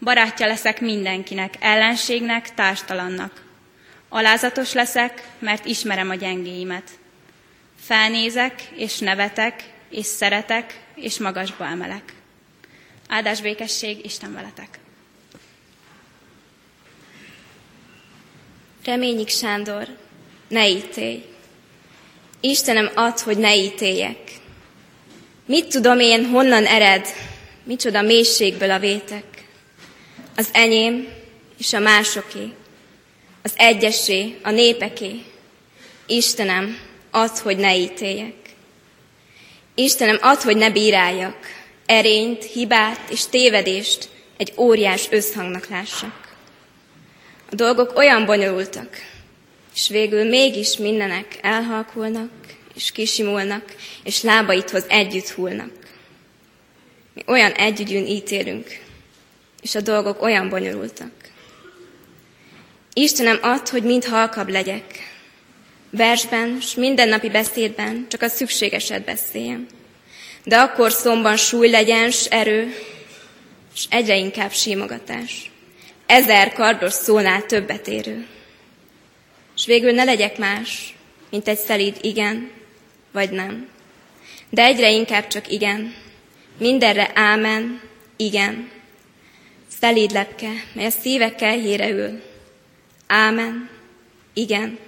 Barátja leszek mindenkinek, ellenségnek, társtalannak. Alázatos leszek, mert ismerem a gyengéimet. Felnézek, és nevetek, és szeretek, és magasba emelek. Áldás békesség, Isten veletek! Reményik Sándor, ne ítélj! Istenem ad, hogy ne ítéljek. Mit tudom én, honnan ered, micsoda mélységből a vétek? Az enyém és a másoké, az egyesé, a népeké. Istenem, add, hogy ne ítéljek. Istenem, add, hogy ne bíráljak, erényt, hibát és tévedést egy óriás összhangnak lássak. A dolgok olyan bonyolultak, és végül mégis mindenek elhalkulnak, és kisimulnak, és lábaithoz együtt hullnak. Mi olyan együgyűn ítélünk, és a dolgok olyan bonyolultak. Istenem ad, hogy mind halkabb legyek. Versben, s mindennapi beszédben csak a szükségeset beszéljem. De akkor szomban súly legyen, s erő, s egyre inkább símogatás. Ezer kardos szónál többet érő. És végül ne legyek más, mint egy szelíd igen, vagy nem. De egyre inkább csak igen. Mindenre ámen, igen. Szelíd lepke, mely a szívekkel híre ül. Ámen, igen.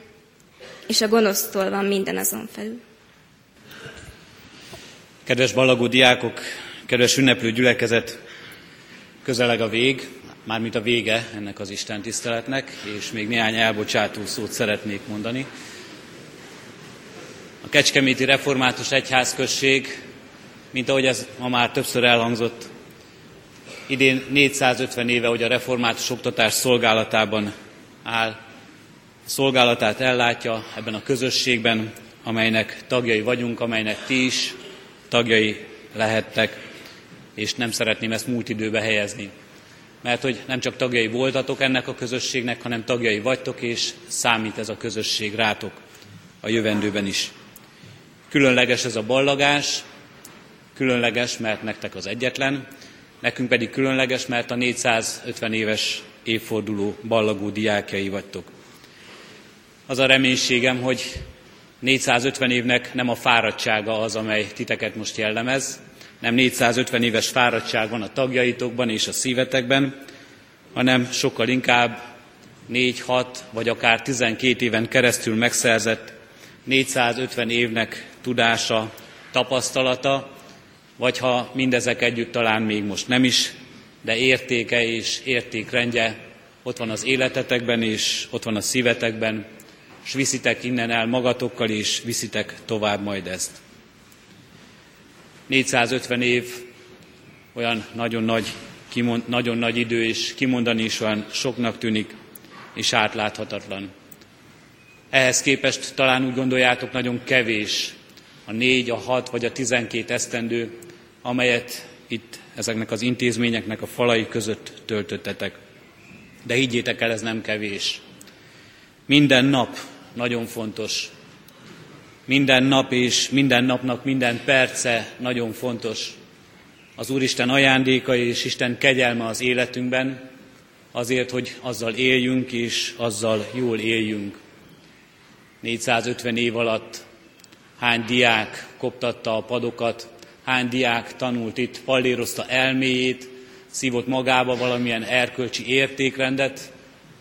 És a gonosztól van minden azon felül. Kedves ballagó diákok, kedves ünneplő gyülekezet, közeleg a vég, mármint a vége ennek az Isten tiszteletnek, és még néhány elbocsátó szót szeretnék mondani. A Kecskeméti Református Egyházközség, mint ahogy ez ma már többször elhangzott, idén 450 éve, hogy a református oktatás szolgálatában áll, szolgálatát ellátja ebben a közösségben, amelynek tagjai vagyunk, amelynek ti is tagjai lehettek, és nem szeretném ezt múlt időbe helyezni. Mert hogy nem csak tagjai voltatok ennek a közösségnek, hanem tagjai vagytok, és számít ez a közösség rátok a jövendőben is. Különleges ez a ballagás, különleges, mert nektek az egyetlen, nekünk pedig különleges, mert a 450 éves évforduló ballagó diákjai vagytok. Az a reménységem, hogy 450 évnek nem a fáradtsága az, amely titeket most jellemez, nem 450 éves fáradtság van a tagjaitokban és a szívetekben, hanem sokkal inkább 4-6 vagy akár 12 éven keresztül megszerzett 450 évnek tudása, tapasztalata, vagy ha mindezek együtt talán még most nem is, de értéke és értékrendje ott van az életetekben és ott van a szívetekben, és viszitek innen el magatokkal, és viszitek tovább majd ezt. 450 év olyan nagyon nagy, kimond, nagyon nagy idő, és kimondani is olyan soknak tűnik, és átláthatatlan. Ehhez képest talán úgy gondoljátok, nagyon kevés a négy, a hat vagy a tizenkét esztendő, amelyet itt ezeknek az intézményeknek a falai között töltöttetek. De higgyétek el, ez nem kevés. Minden nap nagyon fontos. Minden nap és minden napnak minden perce nagyon fontos. az Úristen ajándéka és Isten kegyelme az életünkben, azért, hogy azzal éljünk és azzal jól éljünk. 450 év alatt hány diák koptatta a padokat, hány diák tanult itt, pallérozta elméjét, szívott magába valamilyen erkölcsi értékrendet,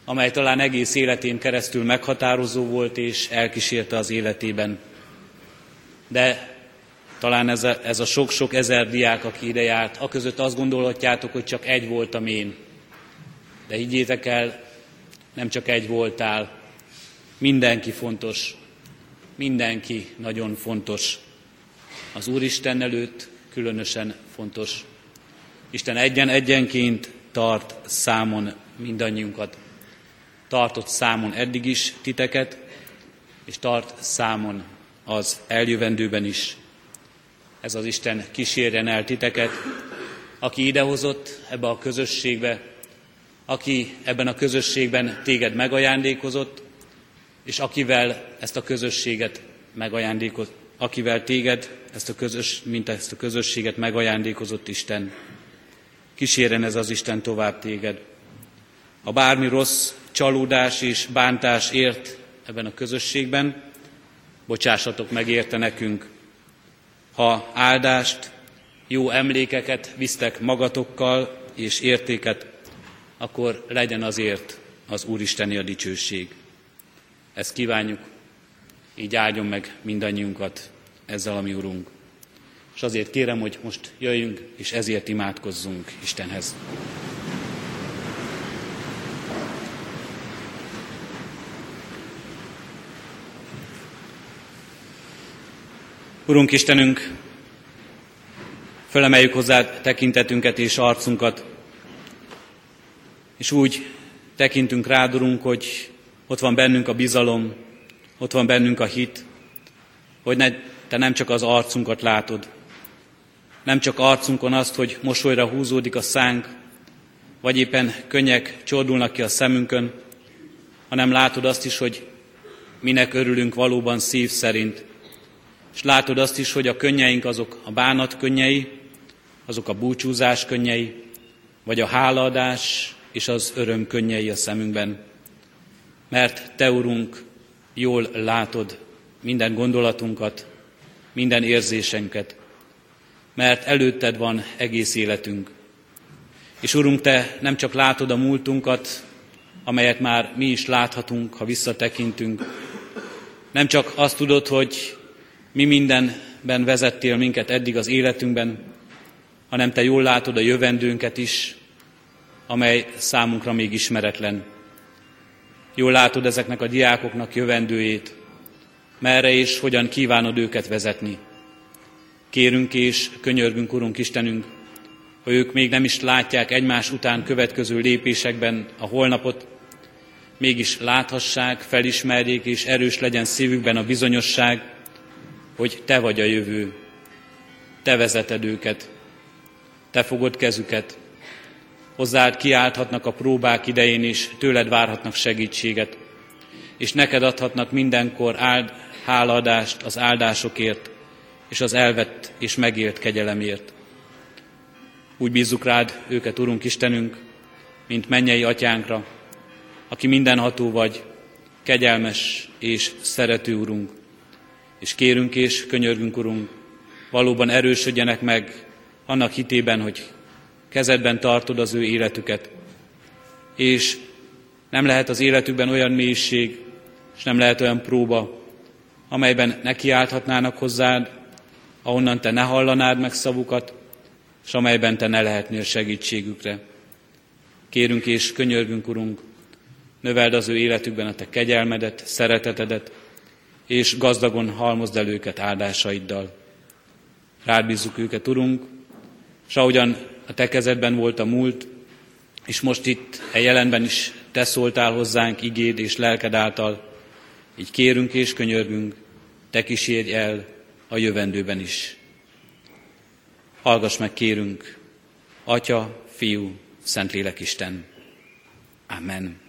amely talán egész életén keresztül meghatározó volt és elkísérte az életében. De talán ez a, ez a sok-sok ezer diák, aki ide járt, a között azt gondolhatjátok, hogy csak egy voltam én. De higgyétek el, nem csak egy voltál, mindenki fontos, mindenki nagyon fontos. Az Úristen előtt különösen fontos. Isten egyen-egyenként tart számon mindannyiunkat. Tartott számon eddig is titeket, és tart számon az eljövendőben is. Ez az Isten kísérjen el titeket, aki idehozott ebbe a közösségbe, aki ebben a közösségben téged megajándékozott, és akivel ezt a közösséget megajándékozott, akivel téged, ezt a közös, mint ezt a közösséget megajándékozott Isten. Kísérjen ez az Isten tovább téged. Ha bármi rossz, csalódás és bántás ért ebben a közösségben, bocsássatok meg érte nekünk. Ha áldást, jó emlékeket visztek magatokkal és értéket, akkor legyen azért az Úristeni a dicsőség. Ezt kívánjuk, így áldjon meg mindannyiunkat ezzel a mi Urunk. És azért kérem, hogy most jöjjünk, és ezért imádkozzunk Istenhez. Urunk Istenünk, fölemeljük hozzá tekintetünket és arcunkat, és úgy tekintünk rád, Urunk, hogy ott van bennünk a bizalom, ott van bennünk a hit, hogy ne, Te nem csak az arcunkat látod, nem csak arcunkon azt, hogy mosolyra húzódik a szánk, vagy éppen könnyek csordulnak ki a szemünkön, hanem látod azt is, hogy minek örülünk valóban szív szerint, és látod azt is, hogy a könnyeink azok a bánat könnyei, azok a búcsúzás könnyei, vagy a hálaadás és az öröm könnyei a szemünkben. Mert Te, Urunk, jól látod minden gondolatunkat, minden érzésenket, mert előtted van egész életünk. És Urunk, Te nem csak látod a múltunkat, amelyet már mi is láthatunk, ha visszatekintünk, nem csak azt tudod, hogy mi mindenben vezettél minket eddig az életünkben, hanem Te jól látod a jövendőnket is, amely számunkra még ismeretlen. Jól látod ezeknek a diákoknak jövendőjét, merre és hogyan kívánod őket vezetni. Kérünk és könyörgünk, Urunk Istenünk, ha ők még nem is látják egymás után következő lépésekben a holnapot, mégis láthassák, felismerjék és erős legyen szívükben a bizonyosság, hogy Te vagy a jövő, Te vezeted őket, Te fogod kezüket, hozzád kiálthatnak a próbák idején is, tőled várhatnak segítséget, és neked adhatnak mindenkor áld, hálaadást az áldásokért, és az elvett és megélt kegyelemért. Úgy bízzuk rád őket, Urunk Istenünk, mint mennyei atyánkra, aki mindenható vagy, kegyelmes és szerető Urunk. És kérünk és könyörgünk, Urunk, valóban erősödjenek meg annak hitében, hogy kezedben tartod az ő életüket. És nem lehet az életükben olyan mélység, és nem lehet olyan próba, amelyben nekiállhatnának hozzád, ahonnan te ne hallanád meg szavukat, és amelyben te ne lehetnél segítségükre. Kérünk és könyörgünk, Urunk, növeld az ő életükben a te kegyelmedet, szeretetedet, és gazdagon halmozd el őket áldásaiddal. Rád bízzuk őket, Urunk, és ahogyan a te kezedben volt a múlt, és most itt e jelenben is te szóltál hozzánk igéd és lelked által, így kérünk és könyörgünk, te kísérj el a jövendőben is. Hallgass meg, kérünk, Atya, Fiú, Szentlélek Isten. Amen.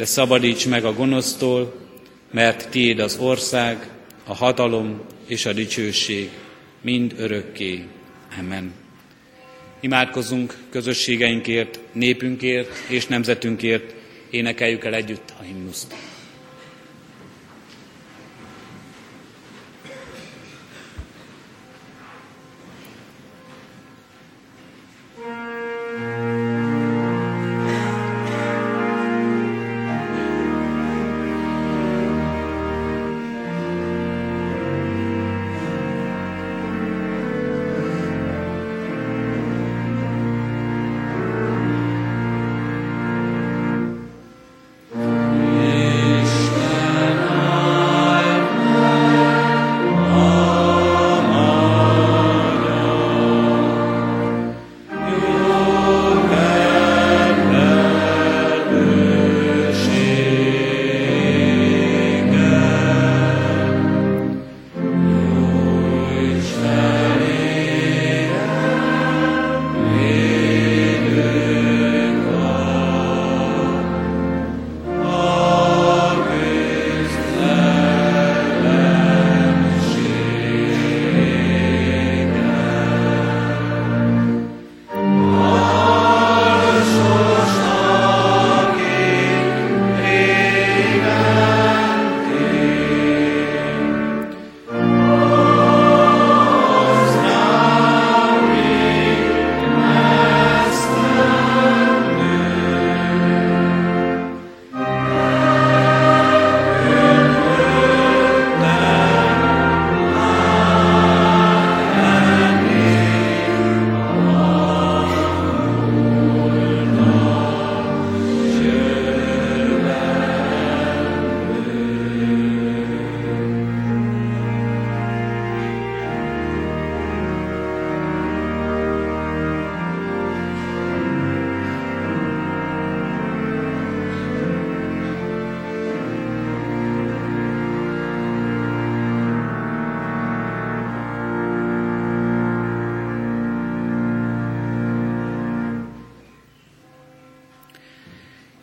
de szabadíts meg a gonosztól, mert tiéd az ország, a hatalom és a dicsőség mind örökké. Amen. Imádkozzunk közösségeinkért, népünkért és nemzetünkért, énekeljük el együtt a himnuszt.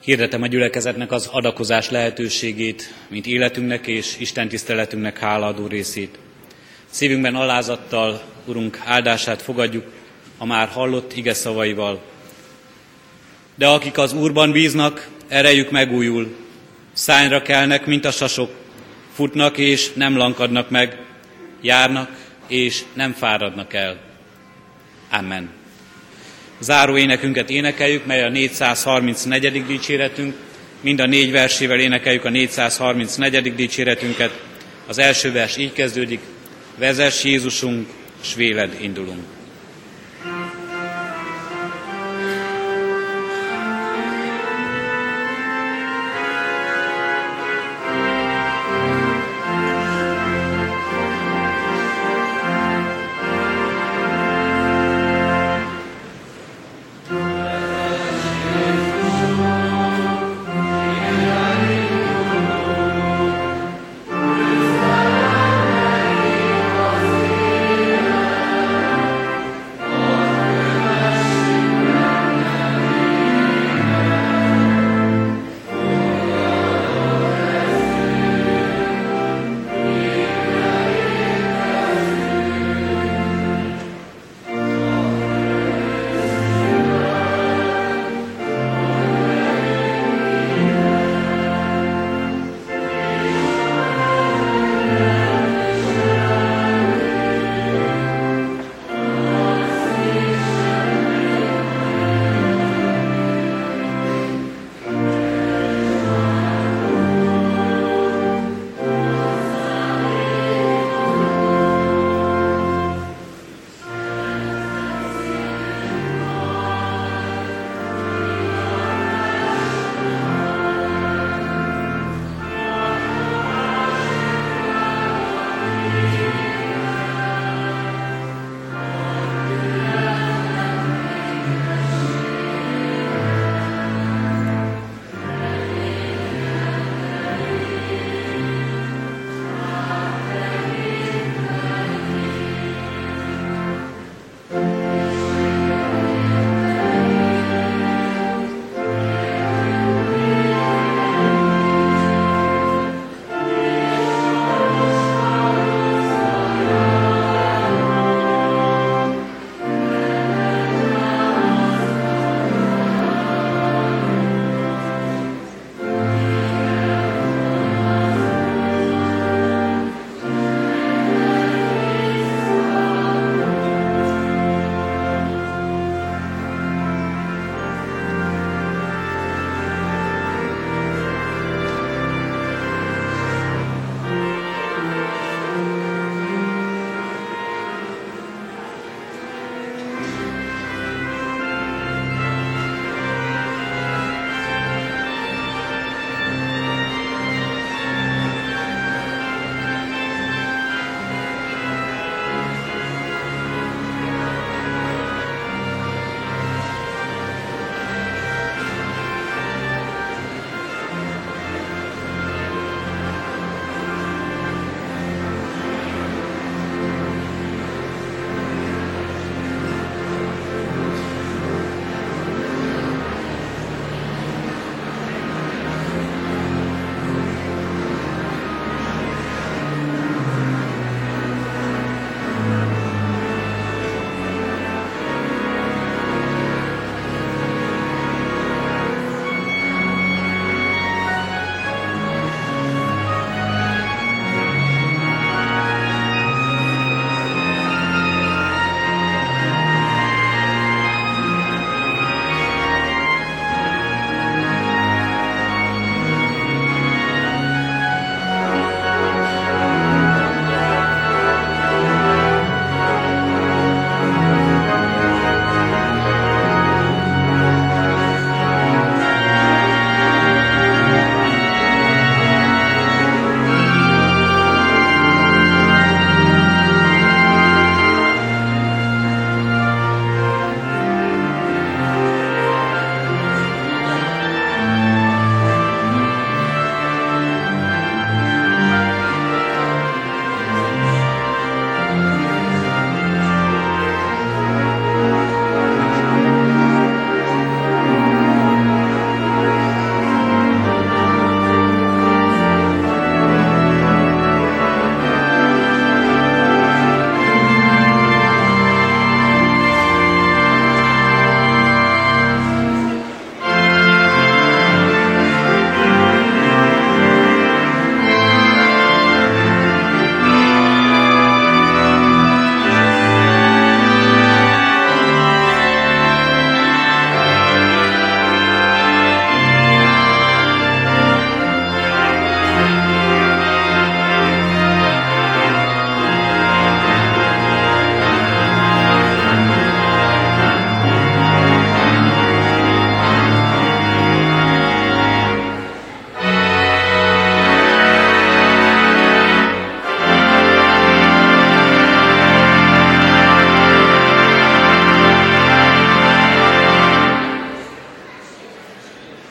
Hirdetem a gyülekezetnek az adakozás lehetőségét, mint életünknek és Isten tiszteletünknek hálaadó részét. Szívünkben alázattal, Urunk, áldását fogadjuk a már hallott ige szavaival. De akik az Úrban bíznak, erejük megújul, szányra kelnek, mint a sasok, futnak és nem lankadnak meg, járnak és nem fáradnak el. Amen. Záró énekünket énekeljük, mely a 434. dicséretünk. Mind a négy versével énekeljük a 434. dicséretünket. Az első vers így kezdődik. Vezess Jézusunk, s véled indulunk.